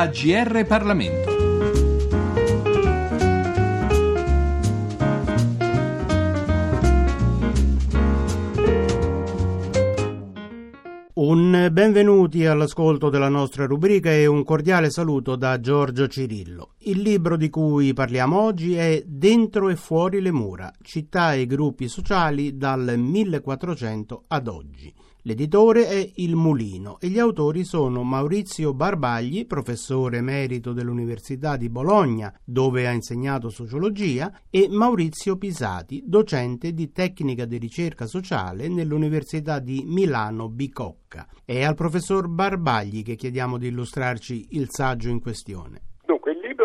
AGR Parlamento. Un benvenuti all'ascolto della nostra rubrica e un cordiale saluto da Giorgio Cirillo. Il libro di cui parliamo oggi è Dentro e fuori le mura, città e gruppi sociali dal 1400 ad oggi. L'editore è Il Mulino e gli autori sono Maurizio Barbagli, professore emerito dell'Università di Bologna, dove ha insegnato sociologia, e Maurizio Pisati, docente di tecnica di ricerca sociale nell'Università di Milano Bicocca. È al professor Barbagli che chiediamo di illustrarci il saggio in questione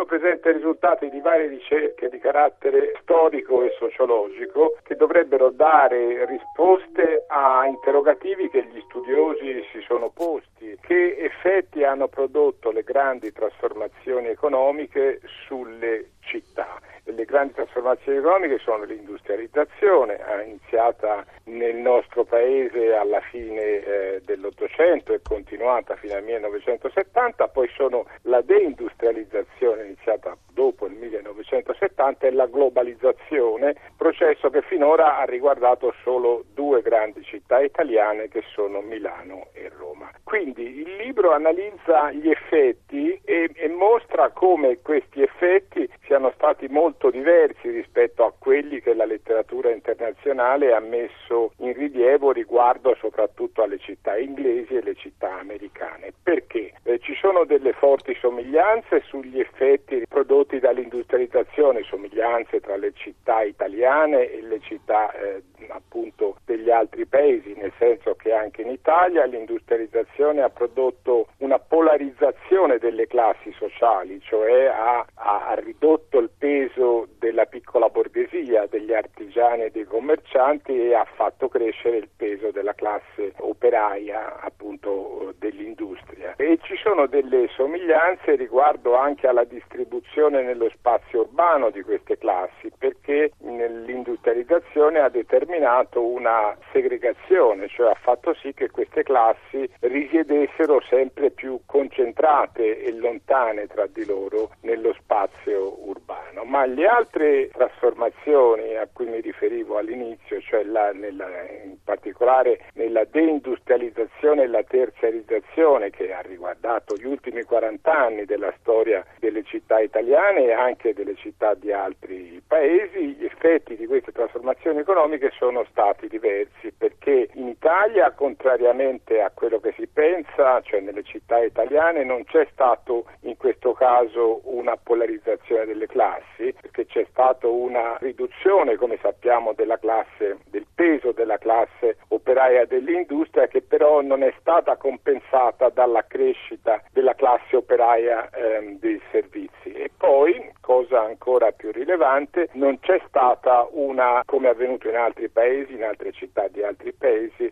presenta i risultati di varie ricerche di carattere storico e sociologico che dovrebbero dare risposte a interrogativi che gli studiosi si sono posti. Che effetti hanno prodotto le grandi trasformazioni economiche sulle città? Le grandi trasformazioni economiche sono l'industrializzazione, iniziata nel nostro paese alla fine eh, dell'Ottocento e continuata fino al 1970, poi sono la deindustrializzazione iniziata dopo il 1970 e la globalizzazione, processo che finora ha riguardato solo due grandi città italiane che sono Milano e Roma. Quindi il libro analizza gli effetti e, e mostra come questi effetti siano stati molto diversi rispetto a quelli che la letteratura internazionale ha messo in rilievo riguardo soprattutto alle città inglesi e le città americane. Perché? Eh, ci sono delle forti somiglianze sugli effetti prodotti dall'industrializzazione, somiglianze tra le città italiane e le città eh, appunto degli altri paesi, nel senso che anche in Italia l'industrializzazione ha prodotto una polarizzazione delle classi sociali, cioè ha, ha ridotto il peso della piccola borghesia, degli artigiani e dei commercianti e ha fatto crescere il peso della classe operaia appunto dell'industria. E ci sono delle somiglianze riguardo anche alla distribuzione nello spazio urbano di queste classi, perché l'industrializzazione ha determinato una segregazione, cioè ha fatto sì che queste classi risiedessero sempre più concentrate e lontane tra di loro nello spazio urbano. Ma le altre trasformazioni a cui mi riferivo all'inizio, cioè la, nella, in particolare nella deindustrializzazione e la terziarizzazione che ha riguardato gli ultimi 40 anni della storia delle città italiane e anche delle città di altri paesi, gli effetti di queste trasformazioni economiche sono stati diversi perché in Italia, contrariamente a quello che si pensa, cioè nelle città italiane, non c'è stato in questo caso una polarizzazione delle classi, perché c'è stata una riduzione, come sappiamo, classe, del peso della classe operaia dell'industria che però non è stata compensata dalla crescita della classe operaia ehm, dei servizi. E poi, cosa ancora più rilevante, non c'è stata una, come è avvenuto in altri paesi, in altre città di altri paesi,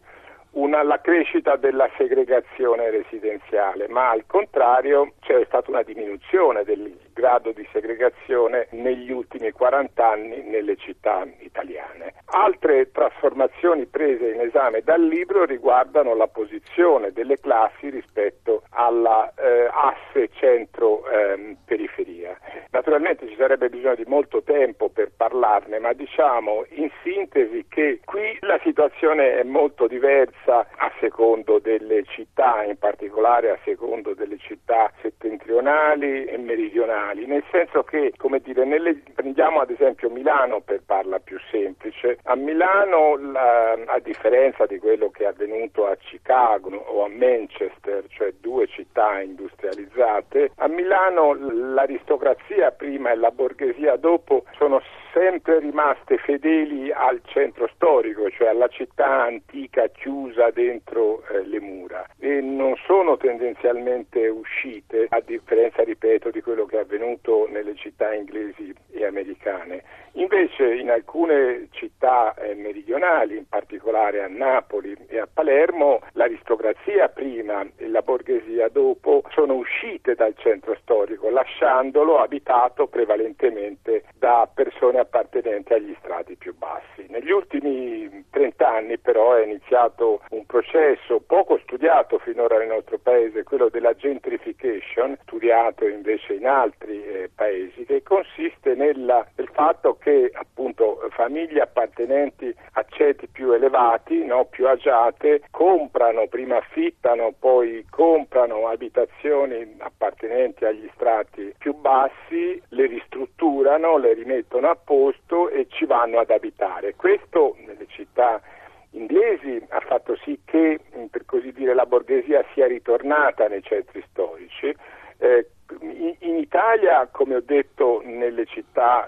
una, la crescita della segregazione residenziale, ma al contrario c'è stata una diminuzione del grado di segregazione negli ultimi 40 anni nelle città italiane. Altre trasformazioni prese in esame dal libro riguardano la posizione delle classi rispetto all'asse eh, centro-periferia. Naturalmente ci sarebbe bisogno di molto tempo per parlarne, ma diciamo in sintesi che qui la situazione è molto diversa a secondo delle città, in particolare a secondo delle città settentrionali e meridionali, nel senso che, come dire, nelle, prendiamo ad esempio Milano per farla più semplice, a Milano la, a differenza di quello che è avvenuto a Chicago o a Manchester, cioè due città industrializzate, a Milano l'aristocrazia borghesia prima e la borghesia dopo sono sempre rimaste fedeli al centro storico, cioè alla città antica chiusa dentro eh, le mura. E non sono tendenzialmente uscite, differenza, ripeto, di quello che è avvenuto nelle città inglesi e americane. Invece in alcune città eh, meridionali, in particolare a Napoli e a Palermo, l'aristocrazia prima e la borghesia dopo sono uscite dal centro storico, lasciandolo abitato prevalentemente da persone appartenenti agli strati più bassi. Negli ultimi 30 anni però è iniziato un processo poco studiato finora nel nostro paese, quello della gentrification, studiato invece in altri eh, paesi, che consiste nella, nel fatto che appunto famiglie appartenenti a ceti più elevati, no, più agiate, comprano, prima affittano, poi comprano abitazioni appartenenti agli strati più bassi, le ristrutturano, le rimettono a posto e ci vanno ad abitare. Questo nelle città inglesi ha fatto sì che, per così dire, la borghesia sia ritornata nei centri storici. Eh, in Italia, come ho detto, nelle città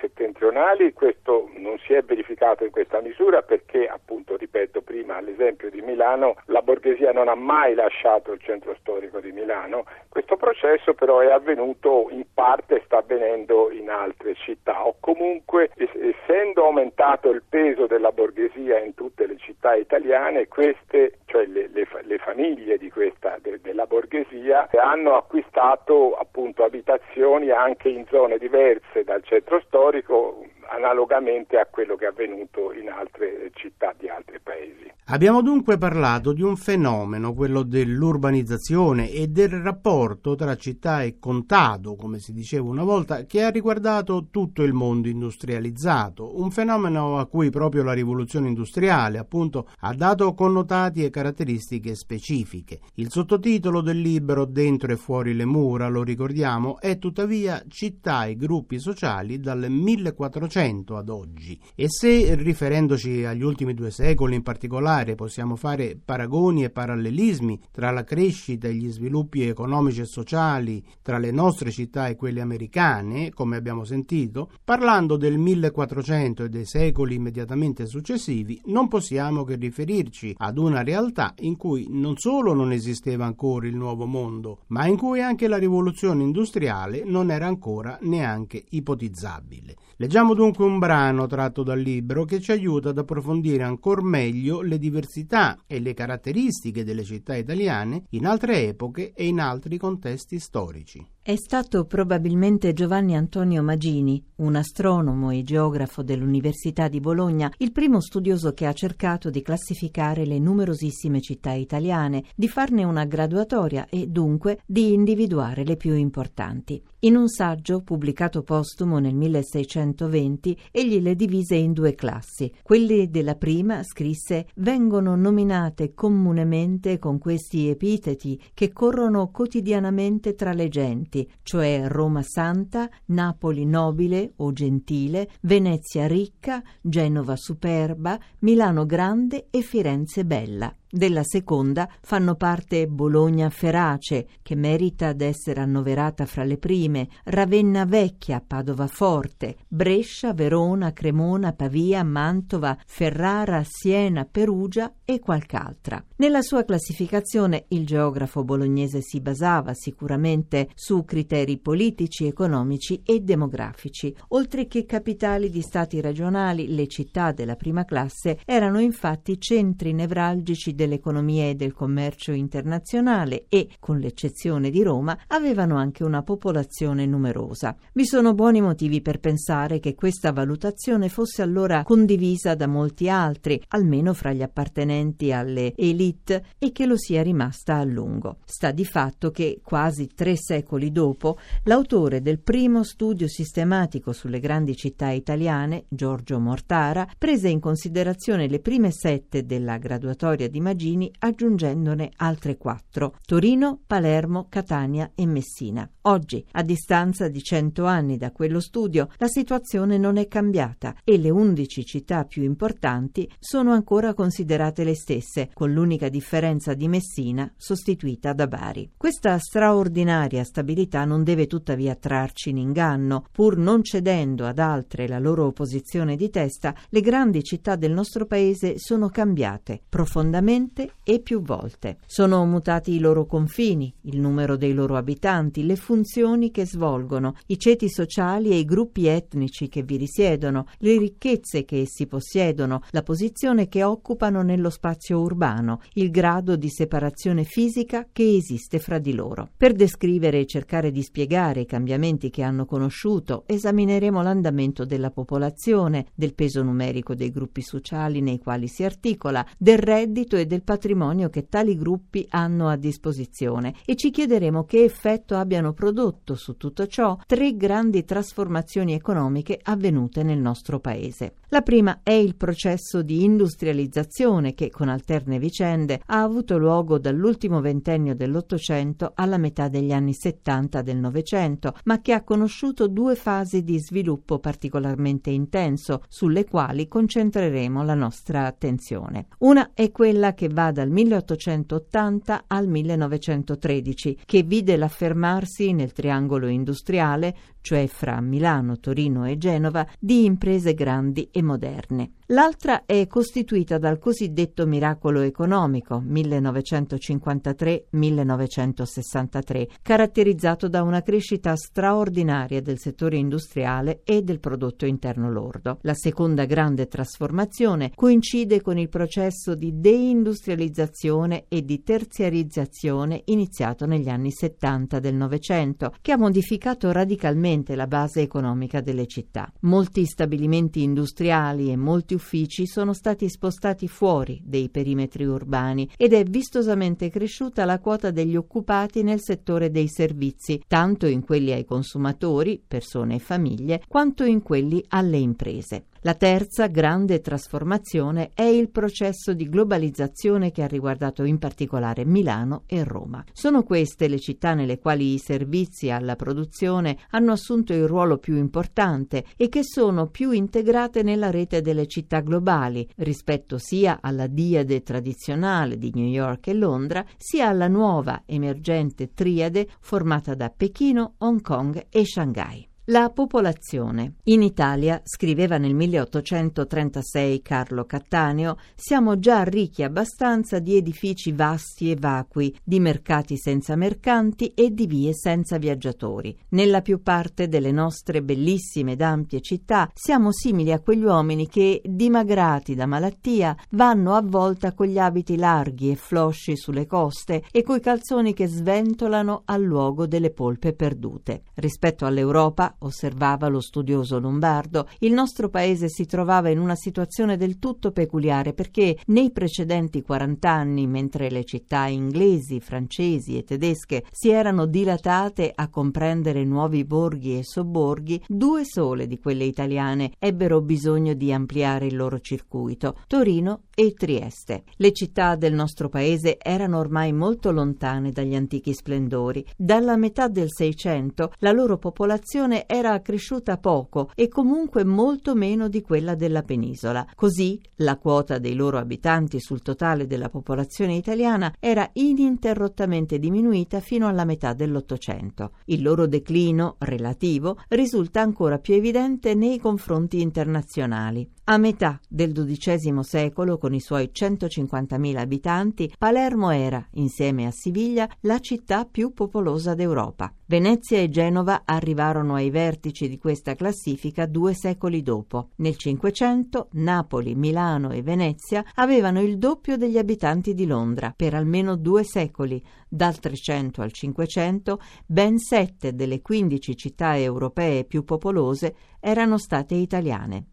settentrionali questo non si è verificato in questa misura perché, appunto, ripeto prima, all'esempio di Milano, la borghesia non ha mai lasciato il centro storico di Milano. Questo processo però è avvenuto in parte e sta avvenendo in altre città o comunque essendo aumentato il peso della borghesia in tutte le città italiane, queste, cioè le, le, le famiglie questa, de, della borghesia, hanno acquistato appunto abitazioni anche in zone diverse dal centro storico, analogamente a quello che è avvenuto in altre città di altri paesi. Abbiamo dunque parlato di un fenomeno, quello dell'urbanizzazione e del rapporto tra città e contado, come si diceva una volta, che ha riguardato tutto il mondo industrializzato, un fenomeno a cui proprio la rivoluzione industriale, appunto, ha dato connotati e caratteristiche specifiche. Il sottotitolo del libro Dentro e fuori le mura, lo ricordiamo, è tuttavia Città e gruppi sociali dal 1400 ad oggi. E se, riferendoci agli ultimi due secoli in particolare, possiamo fare paragoni e parallelismi tra la crescita e gli sviluppi economici e sociali tra le nostre città e quelle americane, come abbiamo sentito, parlando del 1400 e dei secoli immediatamente successivi, non possiamo che riferirci ad una realtà in cui non solo non esisteva ancora il nuovo mondo, ma in cui anche la rivoluzione industriale non era ancora neanche ipotizzabile. Leggiamo dunque un brano tratto dal libro che ci aiuta ad approfondire ancora meglio le diversità e le caratteristiche delle città italiane in altre epoche e in altri contesti storici. È stato probabilmente Giovanni Antonio Magini, un astronomo e geografo dell'Università di Bologna, il primo studioso che ha cercato di classificare le numerosissime città italiane, di farne una graduatoria e dunque di individuare le più importanti. In un saggio pubblicato postumo nel 1620, egli le divise in due classi. Quelle della prima, scrisse, vengono nominate comunemente con questi epiteti che corrono quotidianamente tra le genti importanti, cioè Roma Santa, Napoli Nobile o Gentile, Venezia Ricca, Genova Superba, Milano Grande e Firenze Bella. Della seconda fanno parte Bologna Ferace, che merita d'essere annoverata fra le prime, Ravenna Vecchia, Padova Forte, Brescia, Verona, Cremona, Pavia, Mantova, Ferrara, Siena, Perugia e qualche altra. Nella sua classificazione il geografo bolognese si basava sicuramente su criteri politici, economici e demografici. Oltre che capitali di stati regionali, le città della prima classe erano infatti centri nevralgici dell'economia e del commercio internazionale e, con l'eccezione di Roma, avevano anche una popolazione numerosa. Vi sono buoni motivi per pensare che questa valutazione fosse allora condivisa da molti altri, almeno fra gli appartenenti alle elite, e che lo sia rimasta a lungo. Sta di fatto che, quasi tre secoli dopo, l'autore del primo studio sistematico sulle grandi città italiane, Giorgio Mortara, prese in considerazione le prime sette della graduatoria di Magini aggiungendone altre quattro: Torino, Palermo, Catania e Messina. Oggi, a distanza di cento anni da quello studio, la situazione non è cambiata e le undici città più importanti sono ancora considerate le stesse, con l'unica differenza di Messina sostituita da Bari. Questa straordinaria stabilità non deve tuttavia trarci in inganno, pur non cedendo ad altre la loro posizione di testa, le grandi città del nostro paese sono cambiate profondamente continuamente e più volte. Sono mutati i loro confini, il numero dei loro abitanti, le funzioni che svolgono, i ceti sociali e i gruppi etnici che vi risiedono, le ricchezze che essi possiedono, la posizione che occupano nello spazio urbano, il grado di separazione fisica che esiste fra di loro. Per descrivere e cercare di spiegare i cambiamenti che hanno conosciuto, esamineremo l'andamento della popolazione, del peso numerico dei gruppi sociali nei quali si articola, del reddito e del patrimonio che tali gruppi hanno a disposizione e ci chiederemo che effetto abbiano prodotto su tutto ciò tre grandi trasformazioni economiche avvenute nel nostro paese. La prima è il processo di industrializzazione che, con alterne vicende, ha avuto luogo dall'ultimo ventennio dell'Ottocento alla metà degli anni 70 del Novecento, ma che ha conosciuto due fasi di sviluppo particolarmente intenso, sulle quali concentreremo la nostra attenzione. Una è quella che va dal 1880 al 1913, che vide l'affermarsi nel triangolo industriale, cioè fra Milano, Torino e Genova, di imprese grandi e moderne. L'altra è costituita dal cosiddetto miracolo economico 1953-1963, caratterizzato da una crescita straordinaria del settore industriale e del prodotto interno lordo. La seconda grande trasformazione coincide con il processo di deindustrializzazione e di terziarizzazione iniziato negli anni 70 del Novecento, che ha modificato radicalmente la base economica delle città. Molti stabilimenti industriali e molti uffici sono stati spostati fuori dei perimetri urbani ed è vistosamente cresciuta la quota degli occupati nel settore dei servizi, tanto in quelli ai consumatori, persone e famiglie, quanto in quelli alle imprese. La terza grande trasformazione è il processo di globalizzazione che ha riguardato in particolare Milano e Roma. Sono queste le città nelle quali i servizi alla produzione hanno assunto il ruolo più importante e che sono più integrate nella rete delle città globali rispetto sia alla diade tradizionale di New York e Londra, sia alla nuova emergente triade formata da Pechino, Hong Kong e Shanghai. La popolazione. In Italia, scriveva nel 1836 Carlo Cattaneo, siamo già ricchi abbastanza di edifici vasti e vacui, di mercati senza mercanti e di vie senza viaggiatori. Nella più parte delle nostre bellissime ed ampie città siamo simili a quegli uomini che, dimagrati da malattia, vanno a volta con gli abiti larghi e flosci sulle coste e coi calzoni che sventolano al luogo delle polpe perdute. Rispetto all'Europa, osservava lo studioso lombardo, il nostro paese si trovava in una situazione del tutto peculiare perché nei precedenti 40 anni, mentre le città inglesi, francesi e tedesche si erano dilatate a comprendere nuovi borghi e sobborghi, due sole di quelle italiane ebbero bisogno di ampliare il loro circuito, Torino e Trieste. Le città del nostro paese erano ormai molto lontane dagli antichi splendori. Dalla metà del Seicento la loro popolazione era cresciuta poco e comunque molto meno di quella della penisola. Così la quota dei loro abitanti sul totale della popolazione italiana era ininterrottamente diminuita fino alla metà dell'Ottocento. Il loro declino relativo risulta ancora più evidente nei confronti internazionali. A metà del XII secolo, con i suoi 150.000 abitanti, Palermo era, insieme a Siviglia, la città più popolosa d'Europa. Venezia e Genova arrivarono ai vertici di questa classifica due secoli dopo. Nel Cinquecento Napoli, Milano e Venezia avevano il doppio degli abitanti di Londra per almeno due secoli. Dal 300 al 500 ben sette delle 15 città europee più popolose erano state italiane.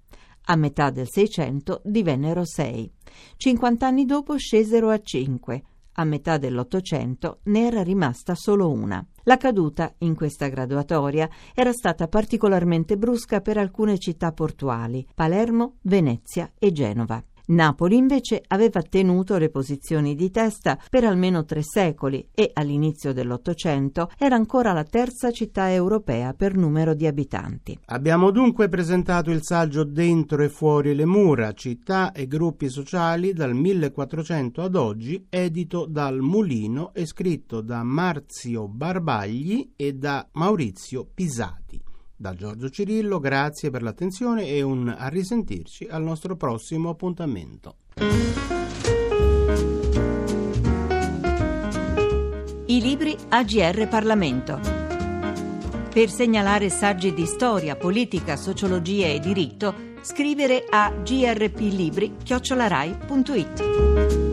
A metà del Seicento divennero sei. Cinquant'anni dopo scesero a cinque. A metà dell'Ottocento ne era rimasta solo una. La caduta in questa graduatoria era stata particolarmente brusca per alcune città portuali, Palermo, Venezia e Genova. Napoli invece aveva tenuto le posizioni di testa per almeno tre secoli e all'inizio dell'Ottocento era ancora la terza città europea per numero di abitanti. Abbiamo dunque presentato il saggio Dentro e fuori le mura, città e gruppi sociali dal 1400 ad oggi, edito dal Mulino e scritto da Marzio Barbagli e da Maurizio Pisati. Da Giorgio Cirillo grazie per l'attenzione e un a risentirci al nostro prossimo appuntamento. I libri AGR Parlamento. Per segnalare saggi di storia, politica, sociologia e diritto, scrivere a grplibri@rai.it.